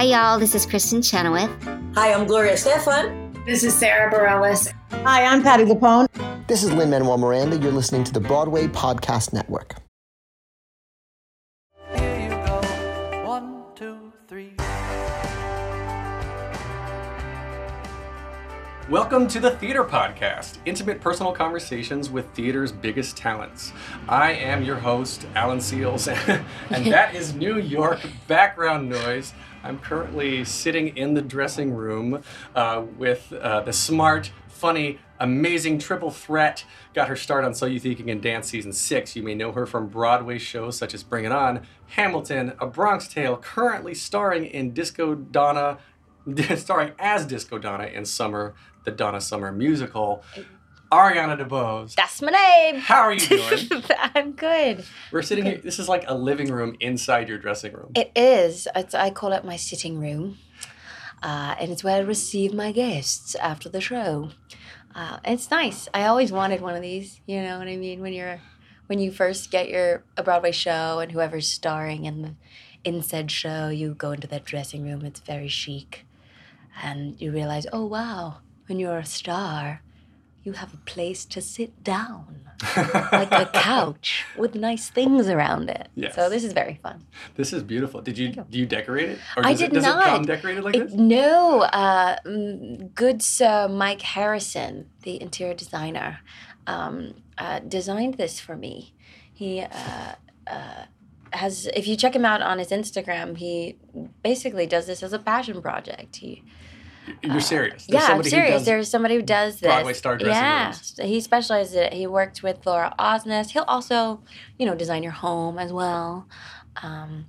Hi, y'all. This is Kristin Chenoweth. Hi, I'm Gloria Estefan. This is Sara Bareilles. Hi, I'm Patti LuPone. This is Lin Manuel Miranda. You're listening to the Broadway Podcast Network. Here you go. One, two, three. Welcome to the Theater Podcast, intimate personal conversations with theater's biggest talents. I am your host, Alan Seales, and that is New York background noise. I'm currently sitting in the dressing room uh, with uh, the smart, funny, amazing triple threat. Got her start on So You Think You Can Dance season six. You may know her from Broadway shows such as Bring It On, Hamilton, A Bronx Tale, currently starring in Disco Donna, starring as Disco Donna in Summer, the Donna Summer musical. Ariana DeBose. That's my name. How are you doing? I'm good. We're sitting here. This is like a living room inside your dressing room. It is. It's, I call it my sitting room. Uh, and it's where I receive my guests after the show. Uh, it's nice. I always wanted one of these. You know what I mean? When you're, when you first get your a Broadway show and whoever's starring in the in said show, you go into that dressing room. It's very chic, and you realize, oh wow, when you're a star, you have a place to sit down, like a couch with nice things around it. Yes. So this is very fun. This is beautiful. Did you you. do you decorate it? Or I did it, does not. it come decorated like It- this? No, uh, mm, good Sir Mike Harrison, the interior designer, um, uh, designed this for me. He uh, uh, has, if you check him out on his Instagram, he basically does this as a passion project. He, You're serious? There's yeah, I'm serious. There's somebody who does this. Broadway star dressing yeah, rooms. he specializes in it. He worked with Laura Osnes. He'll also, you know, design your home as well. Um,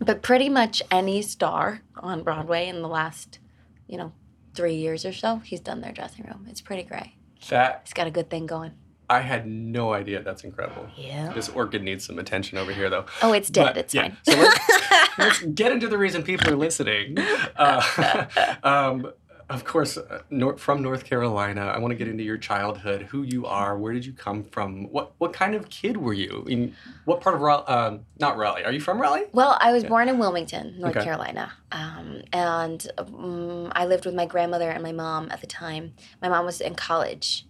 but pretty much any star on Broadway in the last, you know, three years or so, he's done their dressing room. It's pretty great. that He's got a good thing going. I had no idea. That's incredible. Yeah. This orchid needs some attention over here, though. Oh, it's dead. But, it's yeah, fine. So let's, let's get into the reason people are listening. Uh, um, of course, uh, nor- from North Carolina. I want to get into your childhood, who you are, where did you come from, what what kind of kid were you? I mean, what part of Raleigh? Um, not Raleigh. Are you from Raleigh? Well, I was born in Wilmington, North Okay. Carolina, um, and um, I lived with my grandmother and my mom at the time. My mom was in college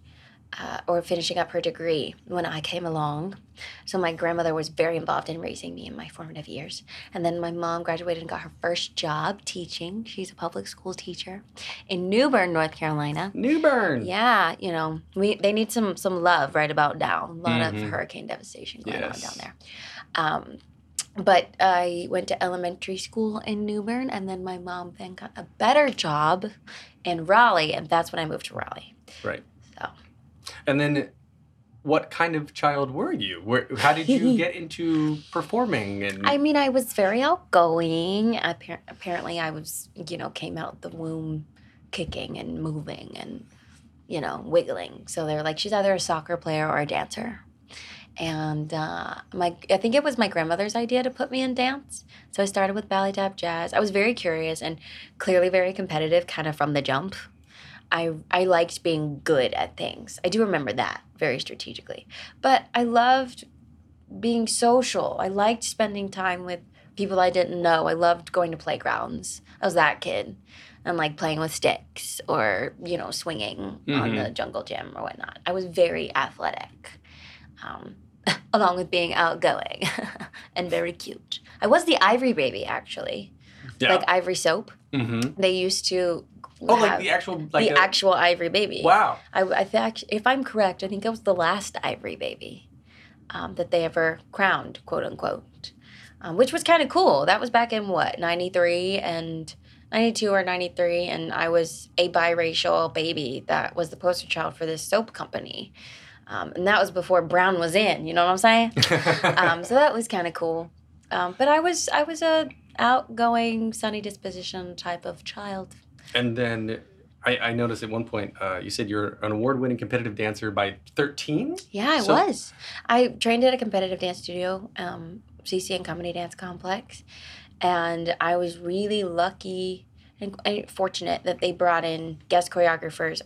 uh, or finishing up her degree when I came along, so my grandmother was very involved in raising me in my formative years. And then my mom graduated and got her first job teaching. She's a public school teacher in New Bern, North Carolina. New Bern. Yeah, you know, we they need some some love right about now. A lot Mhm. of hurricane devastation going Yes. on down there. Um, but I went to elementary school in New Bern, and then my mom then got a better job in Raleigh, and that's when I moved to Raleigh. Right. And then, what kind of child were you? Where, how did you get into performing? And I mean, I was very outgoing. Appar- apparently, I was, you know, came out the womb kicking and moving and, you know, wiggling. So they were like, she's either a soccer player or a dancer. And uh, my, I think it was my grandmother's idea to put me in dance. So I started with ballet tap jazz. I was very curious and clearly very competitive, kind of from the jump. I, I liked being good at things. I do remember that very strategically. But I loved being social. I liked spending time with people I didn't know. I loved going to playgrounds. I was that kid. And like playing with sticks or, you know, swinging on Mhm. the jungle gym or whatnot. I was very athletic, um, along with being outgoing and very cute. I was the ivory baby, actually. yeah. Like ivory soap. mm-hmm. They used to. Oh, like the actual, like the a- actual ivory baby. Wow. I, I think, if I'm correct, I think it was the last Ivory baby um, that they ever crowned, quote unquote, um, which was kind of cool. That was back in what, 93 and 92 or 93. And I was a biracial baby that was the poster child for this soap company. Um, and that was before Brown was in, you know what I'm saying? um, so that was kind of cool. Um, but I was I was a outgoing, sunny disposition type of child. And then I, I noticed at one point uh, you said you're an award-winning competitive dancer by 13. Yeah, I So- was. I trained at a competitive dance studio, um, CC and Company Dance Complex, and I was really lucky and, and fortunate that they brought in guest choreographers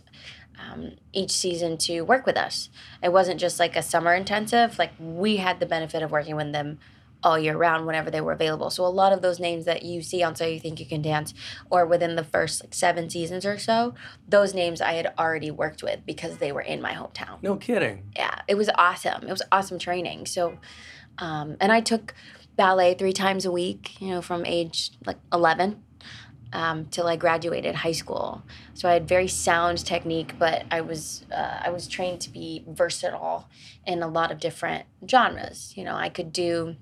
um, each season to work with us. It wasn't just like a summer intensive; like we had the benefit of working with them all year round whenever they were available. So a lot of those names that you see on So You Think You Can Dance or within the first like seven seasons or so, those names I had already worked with because they were in my hometown. No kidding. Yeah, it was awesome. It was awesome training. So, um, and I took ballet three times a week, you know, from age like 11 um, till I graduated high school. So I had very sound technique, but I was uh, I was trained to be versatile in a lot of different genres. You know, I could do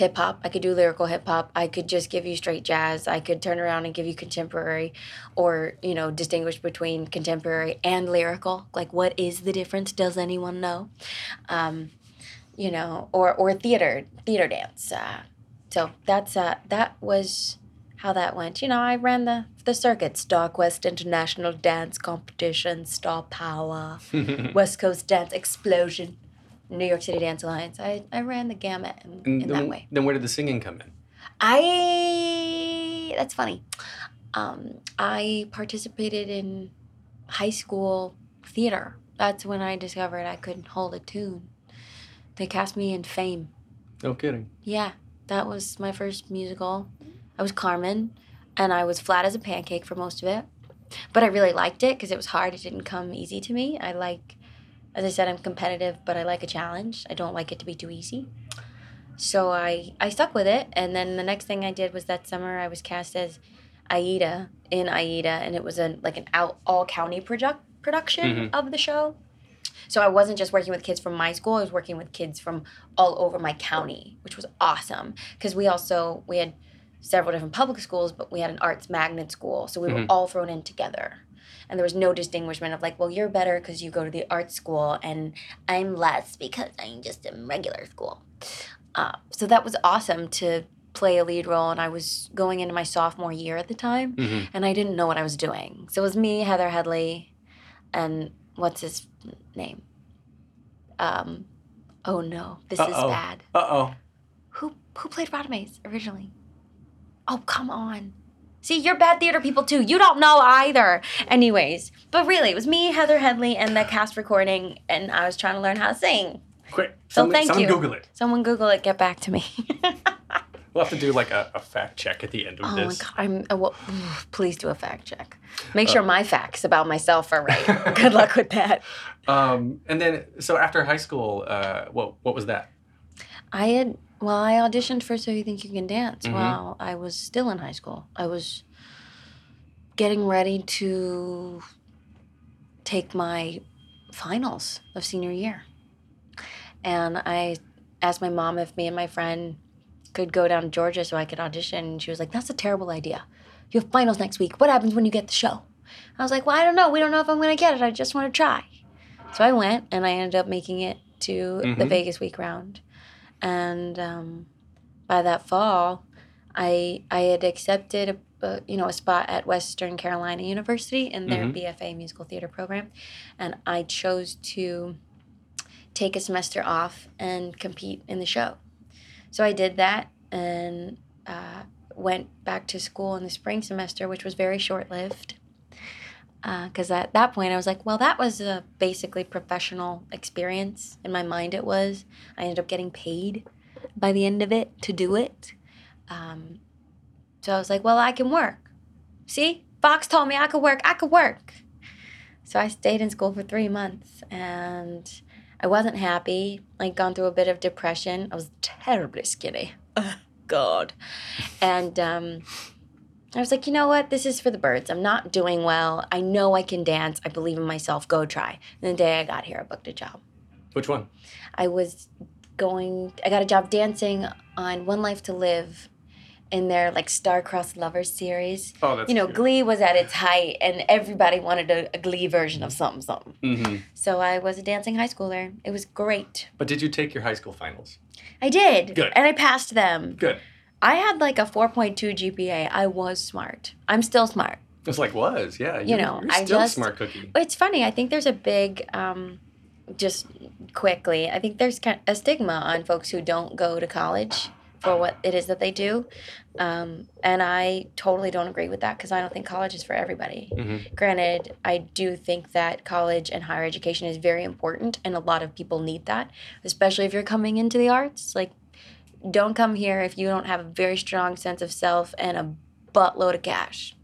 hip hop, I could do lyrical hip hop, I could just give you straight jazz, I could turn around and give you contemporary, or you know, distinguish between contemporary and lyrical. Like, what is the difference? Does anyone know? Um, you know, or or theater theater dance. Uh, so that's uh, that was how that went. You know, I ran the the circuits, StarQuest International Dance Competition, Star Power, West Coast Dance Explosion, New York City Dance Alliance. I, I ran the gamut in, in then, that way. then where did the singing come in? I that's funny. Um, I participated in high school theater. That's when I discovered I couldn't hold a tune. They cast me in Fame. No kidding. Yeah, that was my first musical. I was Carmen, and I was flat as a pancake for most of it. But I really liked it because it was hard. It didn't come easy to me. I like, as I said, I'm competitive, but I like a challenge. I don't like it to be too easy. So I I stuck with it, and then the next thing I did was that summer I was cast as Aida in Aida, and it was a like an out all county project production mm-hmm. of the show. So I wasn't just working with kids from my school; I was working with kids from all over my county, which was awesome because we also we had several different public schools, but we had an arts magnet school, so we were mm-hmm. all thrown in together. And there was no distinguishment of like, well, you're better because you go to the art school, and I'm less because I'm just in regular school. Uh, so that was awesome to play a lead role, and I was going into my sophomore year at the time, Mhm. and I didn't know what I was doing. So it was me, Heather Headley, and what's his name? Um, oh no, this is Uh-oh. bad. Uh oh. Who who played Radames originally? Oh come on. See, you're bad theater people too. You don't know either. Anyways, but really, it was me, Heather Headley, and the cast recording, and I was trying to learn how to sing. Quick. So Someone, thank someone you. Google it. Someone Google it. Get back to me. We'll have to do like a, a fact check at the end of this. oh my god! I'm. Uh, well, please do a fact check. Make sure my facts about myself are right. Good luck with that. Um, and then, so after high school, uh, what what was that? I had well, I auditioned for So You Think You Can Dance Mhm. while I was still in high school. I was getting ready to take my finals of senior year. And I asked my mom if me and my friend could go down to Georgia so I could audition. And she was like, That's a terrible idea. You have finals next week. What happens when you get the show? I was like, Well, I don't know. We don't know if I'm going to get it. I just want to try. So I went and I ended up making it to the Mhm. Vegas week round. And um, by that fall, I I had accepted a, a you know a spot at Western Carolina University in their Mhm. BFA musical theater program, and I chose to take a semester off and compete in the show. So I did that and uh, went back to school in the spring semester, which was very short lived. Because at that point, I was like, well, that was a basically professional experience. In my mind, it was. I ended up getting paid by the end of it to do it. Um, so I was like, well, I can work. See, Fox told me I could work. I could work. So I stayed in school for three months and I wasn't happy. I'd gone through a bit of depression. I was terribly skinny. Oh, God. And um, I was like, you know what? This is for the birds. I'm not doing well. I know I can dance. I believe in myself. Go try. And the day I got here, I booked a job. Which one? I was going, I got a job dancing on One Life to Live in their like star-crossed lovers series. Oh, that's you know, cute. Glee was at its height, and everybody wanted a, a Glee version of something, something. Mm-hmm. So I was a dancing high schooler. It was great. But did you take your high school finals? I did. Good. And I passed them. Good. I had like a 4.2 GPA. I was smart. I'm still smart. It's like was, yeah. You know, you're I still just- smart cookie. It's funny. I think there's a big, um, just quickly, I think there's kind a stigma on folks who don't go to college for what it is that they do. Um, and I totally don't agree with that because I don't think college is for everybody. Mhm. Granted, I do think that college and higher education is very important, and a lot of people need that, especially if you're coming into the arts. Like, don't come here if you don't have a very strong sense of self and a buttload of cash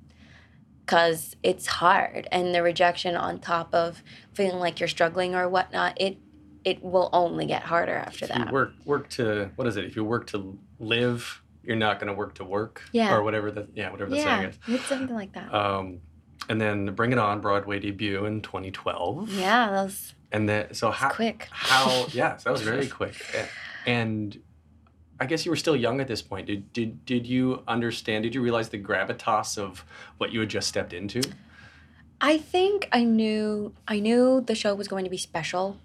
because it's hard and the rejection on top of feeling like you're struggling or whatnot it it will only get harder after If you that work work to what is it? If you work to live, you're not going to work to work. Yeah. Or whatever the yeah whatever the saying yeah is. it's something like that Um, and then Bring It On Broadway debut in 2012. yeah that was And then so how quick how yes that was very quick and I guess you were still young at this point. Did did did you understand? Did you realize the gravitas of what you had just stepped into? I think I knew I knew the show was going to be special.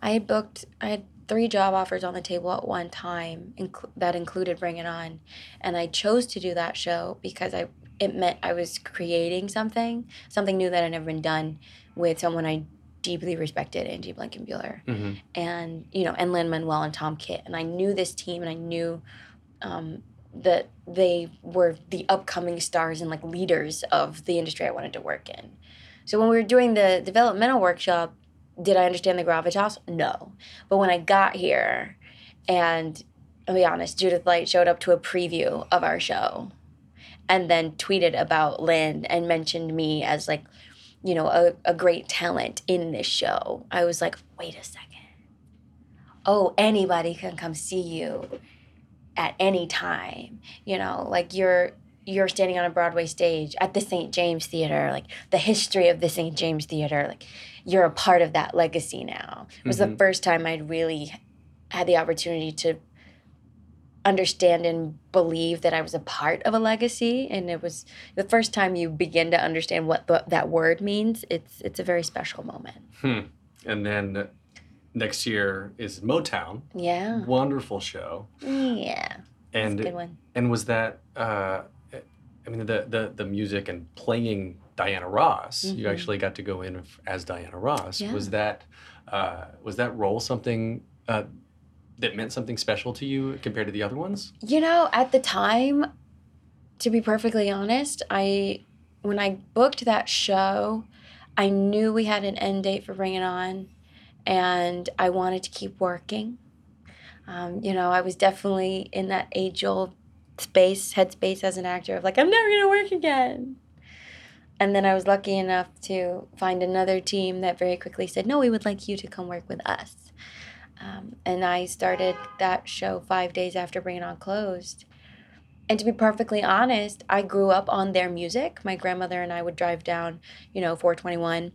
I had booked I had three job offers on the table at one time inc- that included Bring It On, and I chose to do that show because I it meant I was creating something something new that had never been done with someone I deeply respected, Andy Blankenbuehler Mm-hmm. and you know, and Lin Manuel and Tom Kitt, and I knew this team, and I knew um, that they were the upcoming stars and like leaders of the industry I wanted to work in. So when we were doing the developmental workshop, did I understand the gravitas? No, but when I got here, and I'll be honest, Judith Light showed up to a preview of our show, and then tweeted about Lin and mentioned me as like you know, a, a great talent in this show. I was like, wait a second. Oh, anybody can come see you at any time. You know, like you're you're standing on a Broadway stage at the St. James Theater, like the history of the St. James Theater, like you're a part of that legacy now. It was the Mhm. first time I'd really had the opportunity to understand and believe that I was a part of a legacy and it was the first time you begin to understand what the, that word means it's it's a very special moment Hmm. And then next year is Motown. yeah Wonderful show. yeah And good one and was that uh, I mean the, the the music and playing Diana Ross. You Mhm. actually got to go in as Diana Ross. Yeah. Was that uh, was that role something uh, that meant something special to you compared to the other ones? you know at the time to be perfectly honest i when i booked that show i knew we had an end date for bring it on and i wanted to keep working. Um, you know i was definitely in that age old space headspace as an actor of like i'm never to work again. And then i was lucky enough to find another team that very quickly said no we would like you to come work with us um, and I started that show five days after Bring It On closed. And to be perfectly honest, I grew up on their music. My grandmother and I would drive down, you know, 421.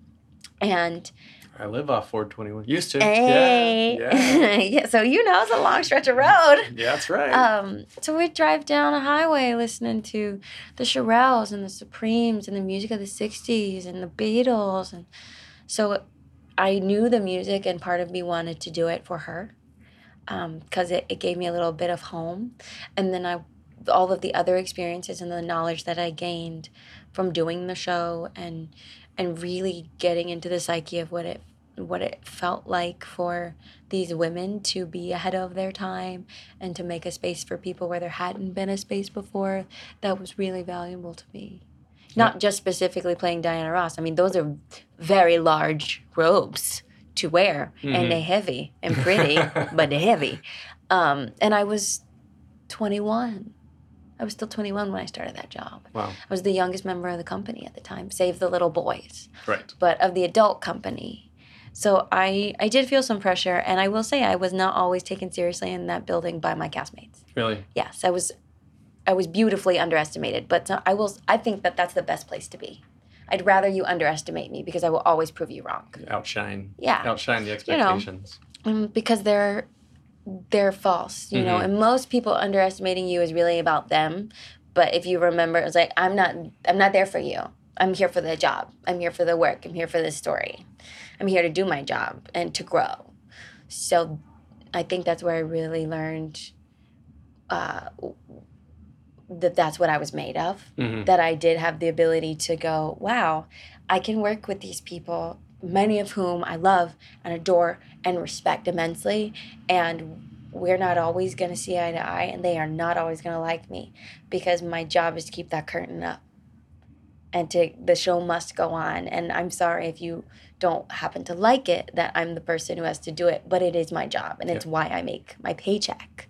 And I live off 421. Used to. hey, Yeah. Yeah. yeah, so you know it's a long stretch of road. yeah, that's right. Um, so we'd drive down a highway listening to the Shirelles and the Supremes and the music of the 60s and the Beatles. And so I knew the music, and part of me wanted to do it for her um, because it, it gave me a little bit of home. And then I, all of the other experiences and the knowledge that I gained from doing the show and and really getting into the psyche of what it what it felt like for these women to be ahead of their time and to make a space for people where there hadn't been a space before that was really valuable to me not just specifically playing diana ross i mean those are very large robes to wear Mhm. and they're heavy and pretty but they're heavy um, and i was 21 i was still 21 when i started that job wow. i was the youngest member of the company at the time save the little boys Right. but of the adult company. So I I did feel some pressure, and I will say I was not always taken seriously in that building by my castmates. Really. Yes, I was I was beautifully underestimated, but I will I think that that's the best place to be. I'd rather you underestimate me because I will always prove you wrong. Outshine. Yeah. Outshine the You know. expectations. Um, because they're they're false, you know. Mhm. And most people underestimating you is really about them. But if you remember, it's like I'm not I'm not there for you. I'm here for the job. I'm here for the work. I'm here for the story. I'm here to do my job and to grow. So I think that's where I really learned uh, that that's what I was made of hmm that I did have the ability to go, wow, I can work with these people, many of whom I love and adore and respect immensely. And we're not always going to see eye to eye, and they are not always going to like me because my job is to keep that curtain up. And to the show must go on. And I'm sorry if you don't happen to like it that I'm the person who has to do it, but it is my job and it's why I make my paycheck.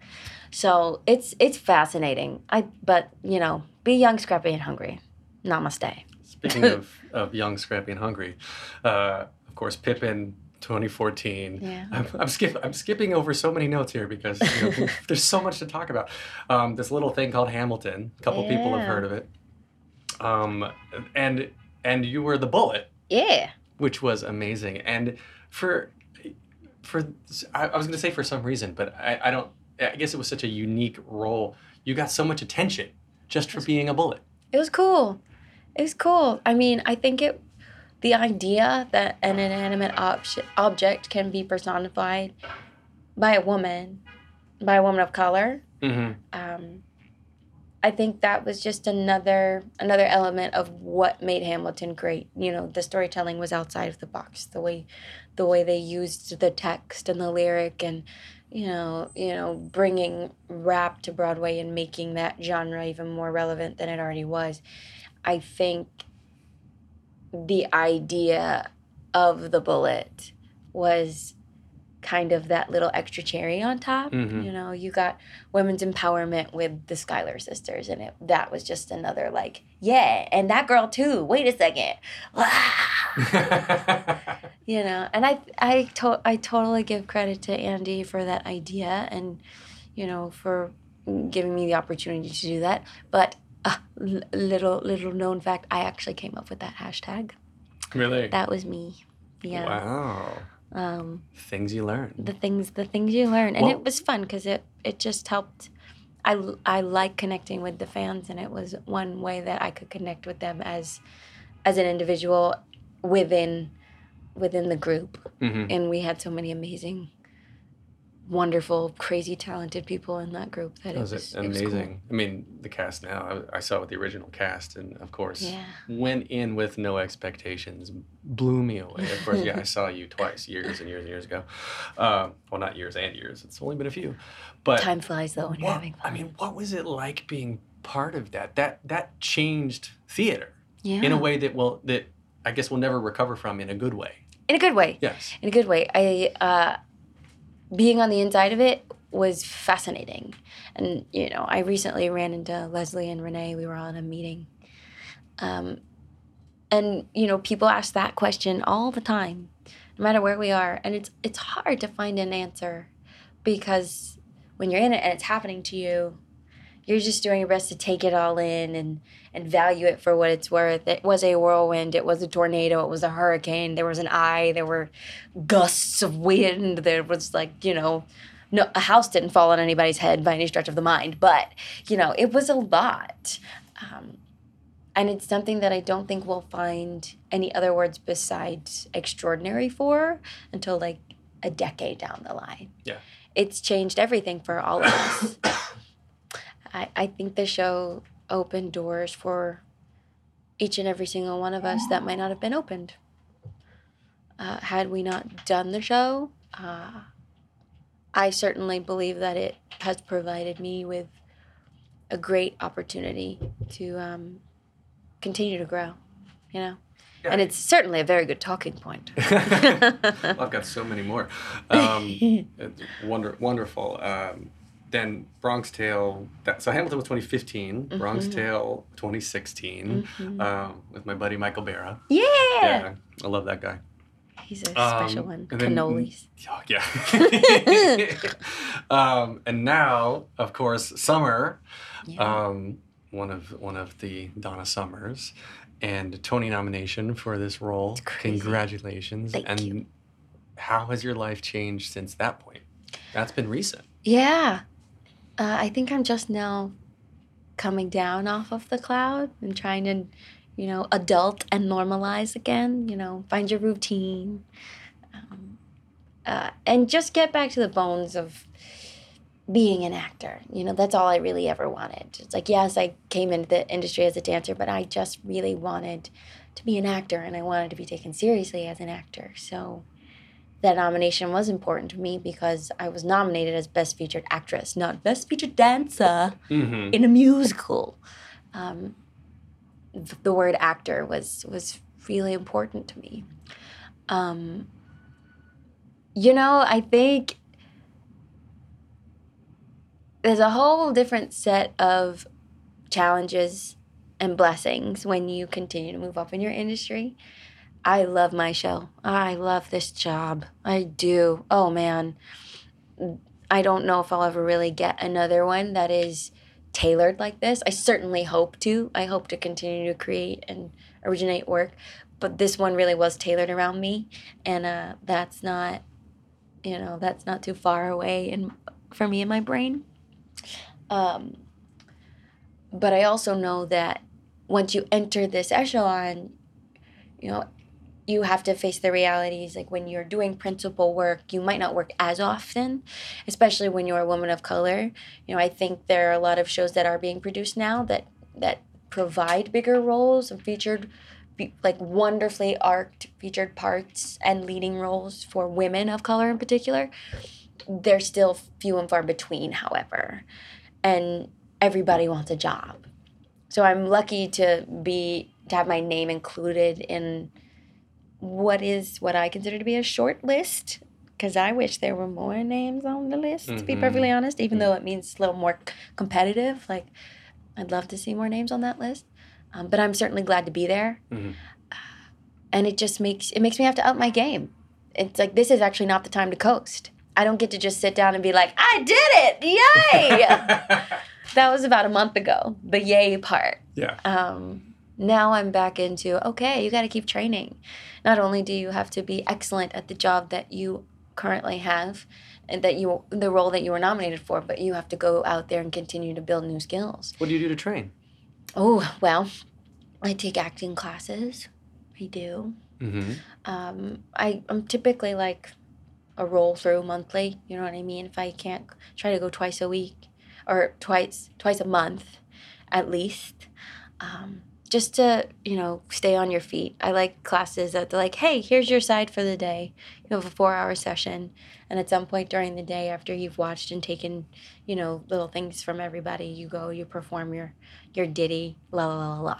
So it's it's fascinating. I but you know, be young, scrappy, and hungry. Namaste. Speaking of, of young, scrappy, and hungry, uh, of course, Pippin 2014. Yeah. I'm, I'm, skip, I'm skipping over so many notes here because you know, there's so much to talk about. Um, this little thing called Hamilton. A couple people have heard of it. Um, and and you were the bullet, Yeah. which was amazing. And for for I, I was going to say for some reason, but I, I don't. I guess it was such a unique role. You got so much attention just for being a bullet. It was cool. It was cool. I mean, I think it, the idea that an inanimate ob- object can be personified by a woman, by a woman of color. Mm-hmm. Um, I think that was just another another element of what made Hamilton great. You know, the storytelling was outside of the box. The way, the way they used the text and the lyric, and you know, you know, bringing rap to Broadway and making that genre even more relevant than it already was. I think the idea of the bullet was kind of that little extra cherry on top. Mhm. You know, you got women's empowerment with the Schuyler sisters, and it that was just another like, yeah, and that girl too. Wait a second, you know. And I I to- I totally give credit to Andy for that idea, and you know for giving me the opportunity to do that. But uh, little little known fact, I actually came up with that hashtag. really? That was me. Yeah. Wow. Um, Things you learn. the things the things you learn and Well- it was fun because it it just helped I, I like connecting with the fans and it was one way that i could connect with them as as an individual within within the group. Hmm and we had so many amazing wonderful crazy talented people in that group that That it was, was, it was amazing. cool. I mean, the cast now, I, I saw with the original cast, and of course, yeah went in with no expectations, blew me away. Of course, yeah, I saw you twice, years and years and years ago. Um, well, not years and years. It's only been a few. But time flies though when you're what, having I mean, what was it like being part of that? That that changed theater yeah in a way that will that I guess we'll never recover from in a good way. in a good way Yes. in a good way. I uh, being on the inside of it was fascinating, and you know, I recently ran into Leslie and Renee. We were in a meeting, um, and you know, people ask that question all the time, no matter where we are, and it's it's hard to find an answer because when you're in it and it's happening to you, you're just doing your best to take it all in and and value it for what it's worth. It was a whirlwind. It was a tornado. It was a hurricane. There was an eye. There were gusts of wind. There was like you know, no a house didn't fall on anybody's head by any stretch of the mind, but you know it was a lot. Um, and it's something that I don't think we'll find any other words besides extraordinary for until like a decade down the line. Yeah. It's changed everything for all of us. I, I think the show opened doors for each and every single one of us that might not have been opened. Uh, had we not done the show, uh, I certainly believe that it has provided me with a great opportunity to um, continue to grow, you know? Yeah, And it's certainly a very good talking point. Well, I've got so many more. Um, it's wonder, wonderful. Um, then Bronx Tale. That, so Hamilton was 2015. Bronx Mm-hmm. Tale 2016 um, with my buddy Michael Barra. Yeah! Yeah, I love that guy. He's a special Um, one. and then- Cannolis. Oh, yeah. um, and now, of course, Summer. Yeah. Um, one of one of the Donna Summers, and Tony nomination for this role. Congratulations! Thank and you. how has your life changed since that point? That's been recent. Yeah. Uh, I think I'm just now coming down off of the cloud and trying to, you know, adult and normalize again, you know, find your routine. Um, uh, and just get back to the bones of being an actor. You know, that's all I really ever wanted. It's like, yes, I came into the industry as a dancer, but I just really wanted to be an actor and I wanted to be taken seriously as an actor. So that nomination was important to me because I was nominated as Best Featured Actress, not Best Featured Dancer Mm-hmm. in a musical. Um, th- the word actor was was really important to me. Um, you know, I think there's a whole different set of challenges and blessings when you continue to move up in your industry. I love my show. I love this job. I do. Oh man. I don't know if I'll ever really get another one that is tailored like this. I certainly hope to. I hope to continue to create and originate work, but this one really was tailored around me and uh that's not you know, that's not too far away in for me in my brain. Um but I also know that once you enter this echelon, you know, you have to face the realities. Like when you're doing principal work, you might not work as often, especially when you're a woman of color. You know, I think there are a lot of shows that are being produced now that that provide bigger roles and featured like wonderfully arced featured parts and leading roles for women of color in particular. They're still few and far between, however. And everybody wants a job. So I'm lucky to be to have my name included in what is what I consider to be a short list because I wish there were more names on the list to be perfectly honest even though it means a little more c- competitive like I'd love to see more names on that list um, but I'm certainly glad to be there. Mhm. and it just makes it makes me have to up my game. It's like this is actually not the time to coast. I don't get to just sit down and be like I did it! Yay! That was about a month ago the yay part. Yeah. um, now I'm back into okay, you got to keep training. Not only do you have to be excellent at the job that you currently have and that you the role that you were nominated for, but you have to go out there and continue to build new skills. What do you do to train? Oh, well, I take acting classes. I do. Mm-hmm. Um, I, I'm typically like a roll through monthly. You know what I mean? If I can't try to go twice a week or twice twice a month, at least, um, just to you know stay on your feet. I like classes that they're like, hey, here's your side for the day. You have a four hour session, and at some point during the day, after you've watched and taken, you know, little things from everybody, you go, you perform your your ditty, la la la la la.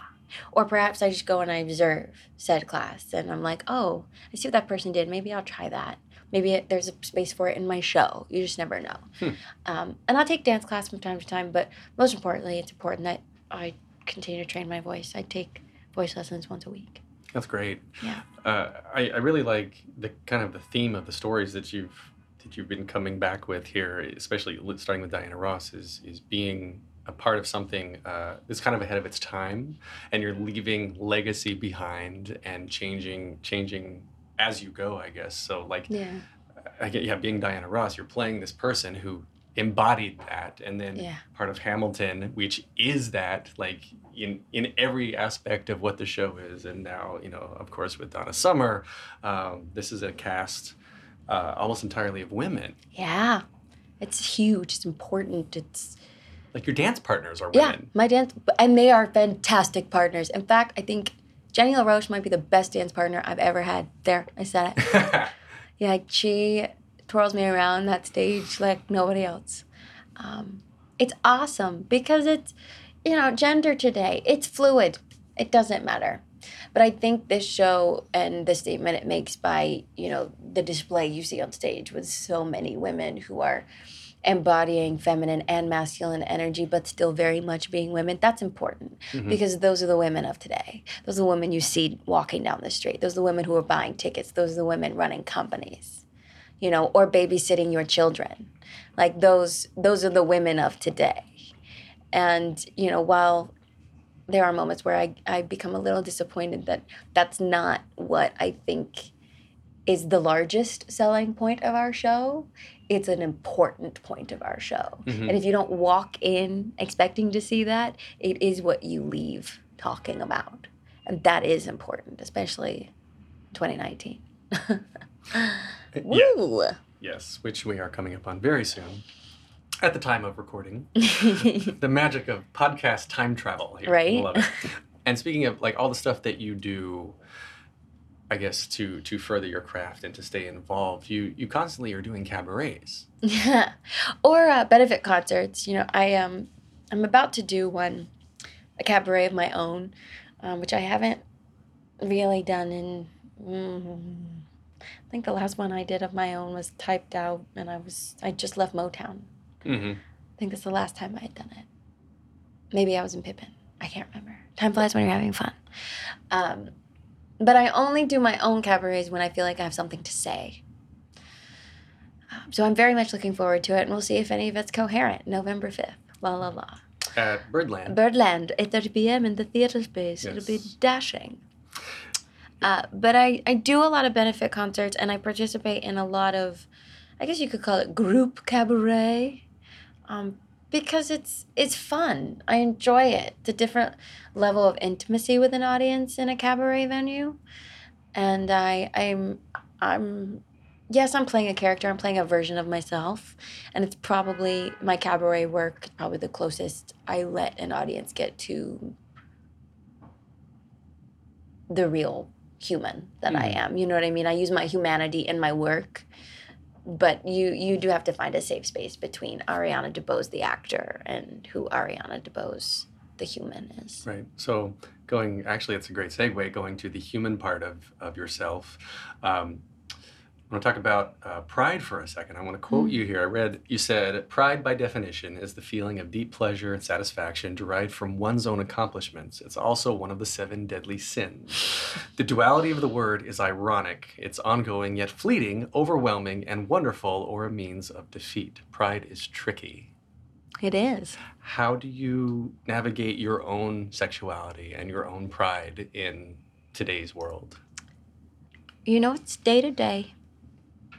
Or perhaps I just go and I observe said class and I'm like, oh, I see what that person did. Maybe I'll try that. Maybe it, there's a space for it in my show. You just never know. Hmm. Um, and I'll take dance class from time to time, but most importantly, it's important that I continue to train my voice. I take voice lessons once a week. That's great. Yeah. Uh, I, I really like the kind of the theme of the stories that you've that you've been coming back with here, especially starting with Diana Ross, is is being a part of something uh, that's kind of ahead of its time, and you're leaving legacy behind and changing changing as you go, I guess. So like Yeah. I get yeah, being Diana Ross, you're playing this person who embodied that, and then Yeah. part of Hamilton, which is that like in in every aspect of what the show is, and now you know, of course, with Donna Summer, um, this is a cast uh, almost entirely of women. Yeah. It's huge. It's important. It's Like your dance partners are women Yeah, my dance, and they are fantastic partners. In fact, I think Jenny LaRoche might be the best dance partner I've ever had. There, I said it. yeah, she twirls me around that stage like nobody else. Um, it's awesome because it's, you know, gender today, it's fluid. It doesn't matter. But I think this show and the statement it makes by, you know, the display you see on stage with so many women who are embodying feminine and masculine energy, but still very much being women, that's important because those are the women of today. Those are the women you see walking down the street. Those are the women who are buying tickets. Those are the women running companies, you know, or babysitting your children. Like those, those are the women of today. And, you know, while there are moments where I, I become a little disappointed that that's not what I think is the largest selling point of our show. It's an important point of our show. Mhm. And if you don't walk in expecting to see that, it is what you leave talking about. And that is important, especially 2019. Yeah. Yes, which we are coming up on very soon. At the time of recording, the magic of podcast time travel here. Right? Love it. And speaking of like all the stuff that you do, I guess to to further your craft and to stay involved, you you constantly are doing cabarets. Yeah, or uh, benefit concerts. You know, I um, I'm about to do one, a cabaret of my own, um, which I haven't really done in. Mm, I think the last one I did of my own was typed out, and I was I just left Motown. Mm-hmm. I think that's the last time I had done it. Maybe I was in Pippin. I can't remember. Time flies when you're having fun. Um, but I only do my own cabarets when I feel like I have something to say. Um, so I'm very much looking forward to it, and we'll see if any of it's coherent. November 5th. La la la. At Birdland. Birdland, 8.30 p.m. in the theater space. Yes. It'll be dashing. Uh, but I, I do a lot of benefit concerts and I participate in a lot of, I guess you could call it group cabaret, um, because it's it's fun. I enjoy it. A different level of intimacy with an audience in a cabaret venue, and I I'm I'm yes I'm playing a character. I'm playing a version of myself, and it's probably my cabaret work probably the closest I let an audience get to the real human that I Mhm. am. You know what I mean? I use my humanity in my work, but you you do have to find a safe space between Ariana DeBose the actor and who Ariana DeBose the human is. Right. So going actually it's a great segue going to the human part of, of yourself. Um, I want to talk about uh, pride for a second. I want to quote you here. I read you said pride by definition is the feeling of deep pleasure and satisfaction derived from one's own accomplishments. It's also one of the seven deadly sins. The duality of the word is ironic. It's ongoing yet fleeting, overwhelming and wonderful or a means of defeat. Pride is tricky. It is. How do you navigate your own sexuality and your own pride in today's world? You know, it's day to day.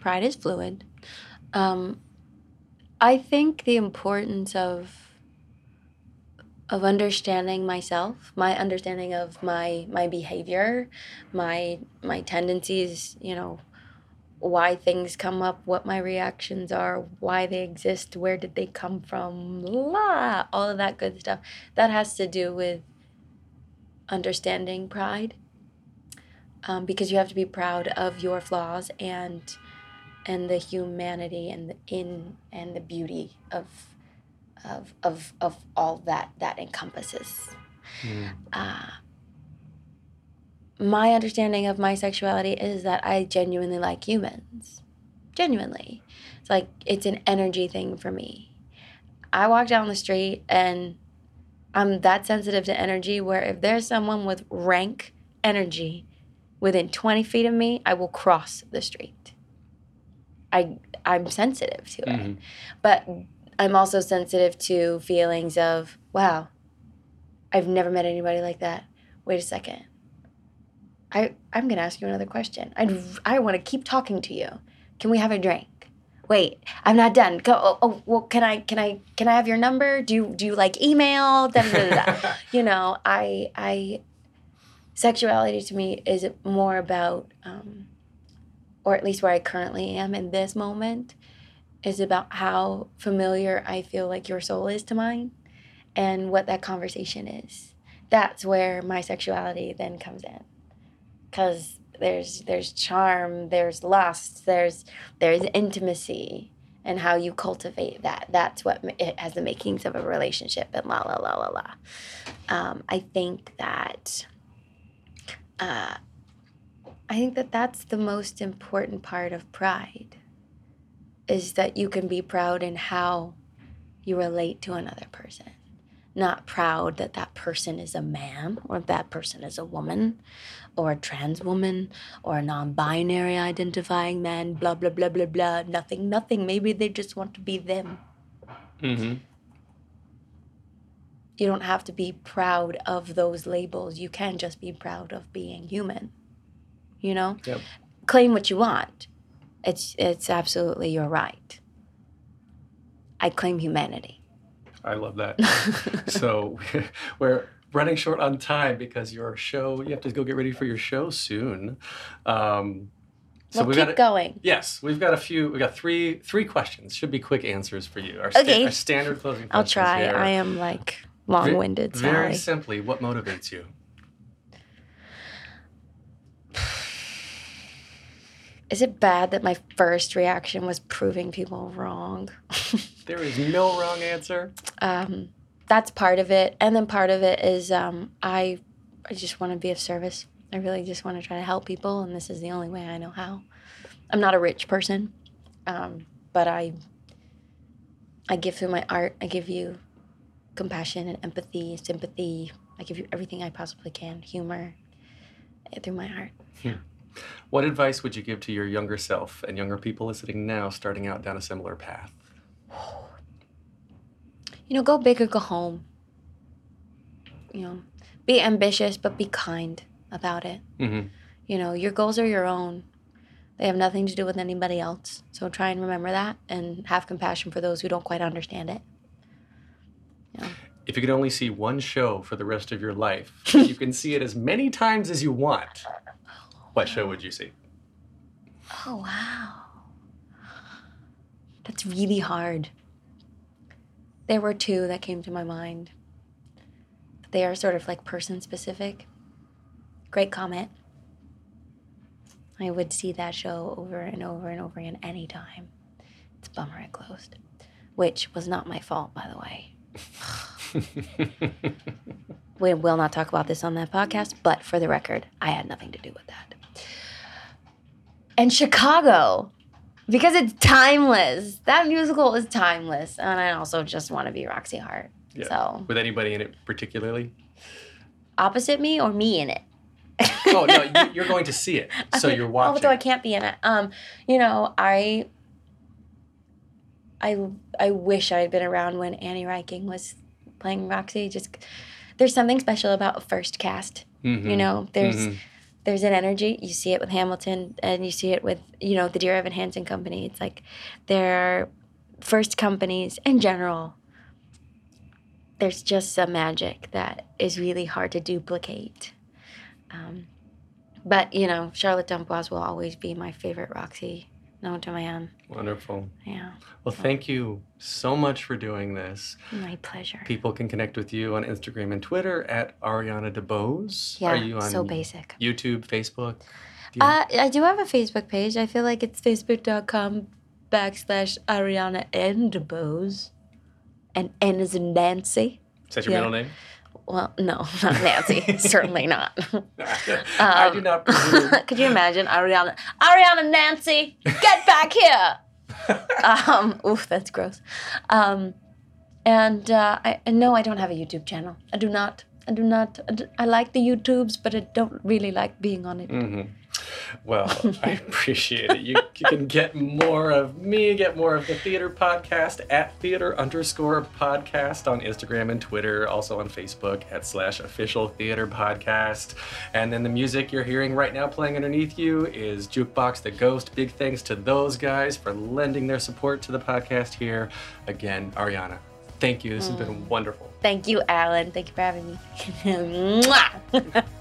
Pride is fluid. Um, I think the importance of of understanding myself, my understanding of my my behavior, my my tendencies, you know, why things come up, what my reactions are, why they exist, where did they come from, la, all of that good stuff. That has to do with understanding pride um, because you have to be proud of your flaws and and the humanity and the in and the beauty of of of of all that that encompasses. Uh, my understanding of my sexuality is that I genuinely like humans. Genuinely. It's like it's an energy thing for me. I walk down the street and I'm that sensitive to energy where if there's someone with rank energy within 20 feet of me, I will cross the street. I I'm sensitive to it. Mhm. But I'm also sensitive to feelings of, wow, I've never met anybody like that. Wait a second. I I'm gonna ask you another question. I I want to keep talking to you. Can we have a drink? Wait, I'm not done. Go. Oh, oh, well, can I can I can I have your number? Do you do you like email? Da, da, da. you know, I I sexuality to me is more about, um, or at least where I currently am in this moment, is about how familiar I feel like your soul is to mine, and what that conversation is. That's where my sexuality then comes in, because there's there's charm, there's lust, there's there's intimacy, and how you cultivate that. That's what it has the makings of a relationship, and la la la la la. Um, I think that. Uh, I think that that's the most important part of pride is that you can be proud in how you relate to another person. Not proud that that person is a man or that person is a woman or a trans woman or a non binary identifying man, blah, blah, blah, blah, blah. Nothing, nothing. Maybe they just want to be them. Mm-hmm. You don't have to be proud of those labels. You can just be proud of being human. You know? Yep. Claim what you want. It's it's absolutely your right. I claim humanity. I love that. so we're running short on time because your show, you have to go get ready for your show soon. Um, so well, we've keep got a- going. Yes, we've got a few. We've got three three questions. Should be quick answers for you. Our, sta- Okay. our standard closing. I'll try. here. I am like long-winded. Very Sorry. simply, what motivates you? Is it bad that my first reaction was proving people wrong? There is no wrong answer. um, that's part of it, and then part of it is um, I, I just want to be of service. I really just want to try to help people, and this is the only way I know how. I'm not a rich person, um, but I, I give through my art. I give you compassion and empathy, sympathy. I give you everything I possibly can, humor eh, through my art. What advice would you give to your younger self and younger people listening now starting out down a similar path? You know, go big or go home. You know, be ambitious, but be kind about it. Mm-hmm. You know, your goals are your own. They have nothing to do with anybody else. So try and remember that and have compassion for those who don't quite understand it. If you could only see one show for the rest of your life, you can see it as many times as you want. What show would you see? Oh, wow. That's really hard. There were two that came to my mind. They are sort of like person specific. Great Comet. I would see that show over and over and over again anytime. It's a bummer it closed, which was not my fault, by the way. we will not talk about this on that podcast, but for the record, I had nothing to do with that. And Chicago, because it's timeless. That musical is timeless. And I also just want to be Roxie Hart. Yeah. So, With anybody in it particularly? opposite me or me in it? Oh no, you, you're going to see it, so you're watching. Although I can't be in it. Um, you know, I I I wish I had been around when Annie Reinking was playing Roxie. Just there's something special about first cast. Mhm. You know, there's Mhm. There's an energy. You see it with Hamilton, and you see it with you know the Dear Evan Hansen company. It's like there are first companies in general. There's just some magic that is really hard to duplicate. Um, but you know, Charlotte d'Amboise will always be my favorite Roxie to man. Wonderful. Yeah, Well, thank you so much for doing this. my pleasure. People can connect with you on Instagram and Twitter at Ariana DeBose. Yeah, Are you on so basic. YouTube, Facebook? You- Uh, I do have a Facebook page. I feel like it's facebook.com backslash Ariana and DeBose. And N is in Nancy. Is that your yeah. middle name? Well, no, not Nancy. Certainly not. I Um, do not. Could you imagine Ariana? Ariana Nancy, get back here! um, oof, that's gross. Um, and uh, I no, I don't have a YouTube channel. I do not. I do not. I like the YouTubes, but I don't really like being on it. hmm Well, I appreciate it. You, you can get more of me, get more of the theater podcast at theater underscore podcast on Instagram and Twitter, also on Facebook at slash official theater podcast. And then the music you're hearing right now playing underneath you is Jukebox the Ghost. Big thanks to those guys for lending their support to the podcast here. Again, Ariana, thank you. This has been mm. wonderful. Thank you, Alan. Thank you for having me.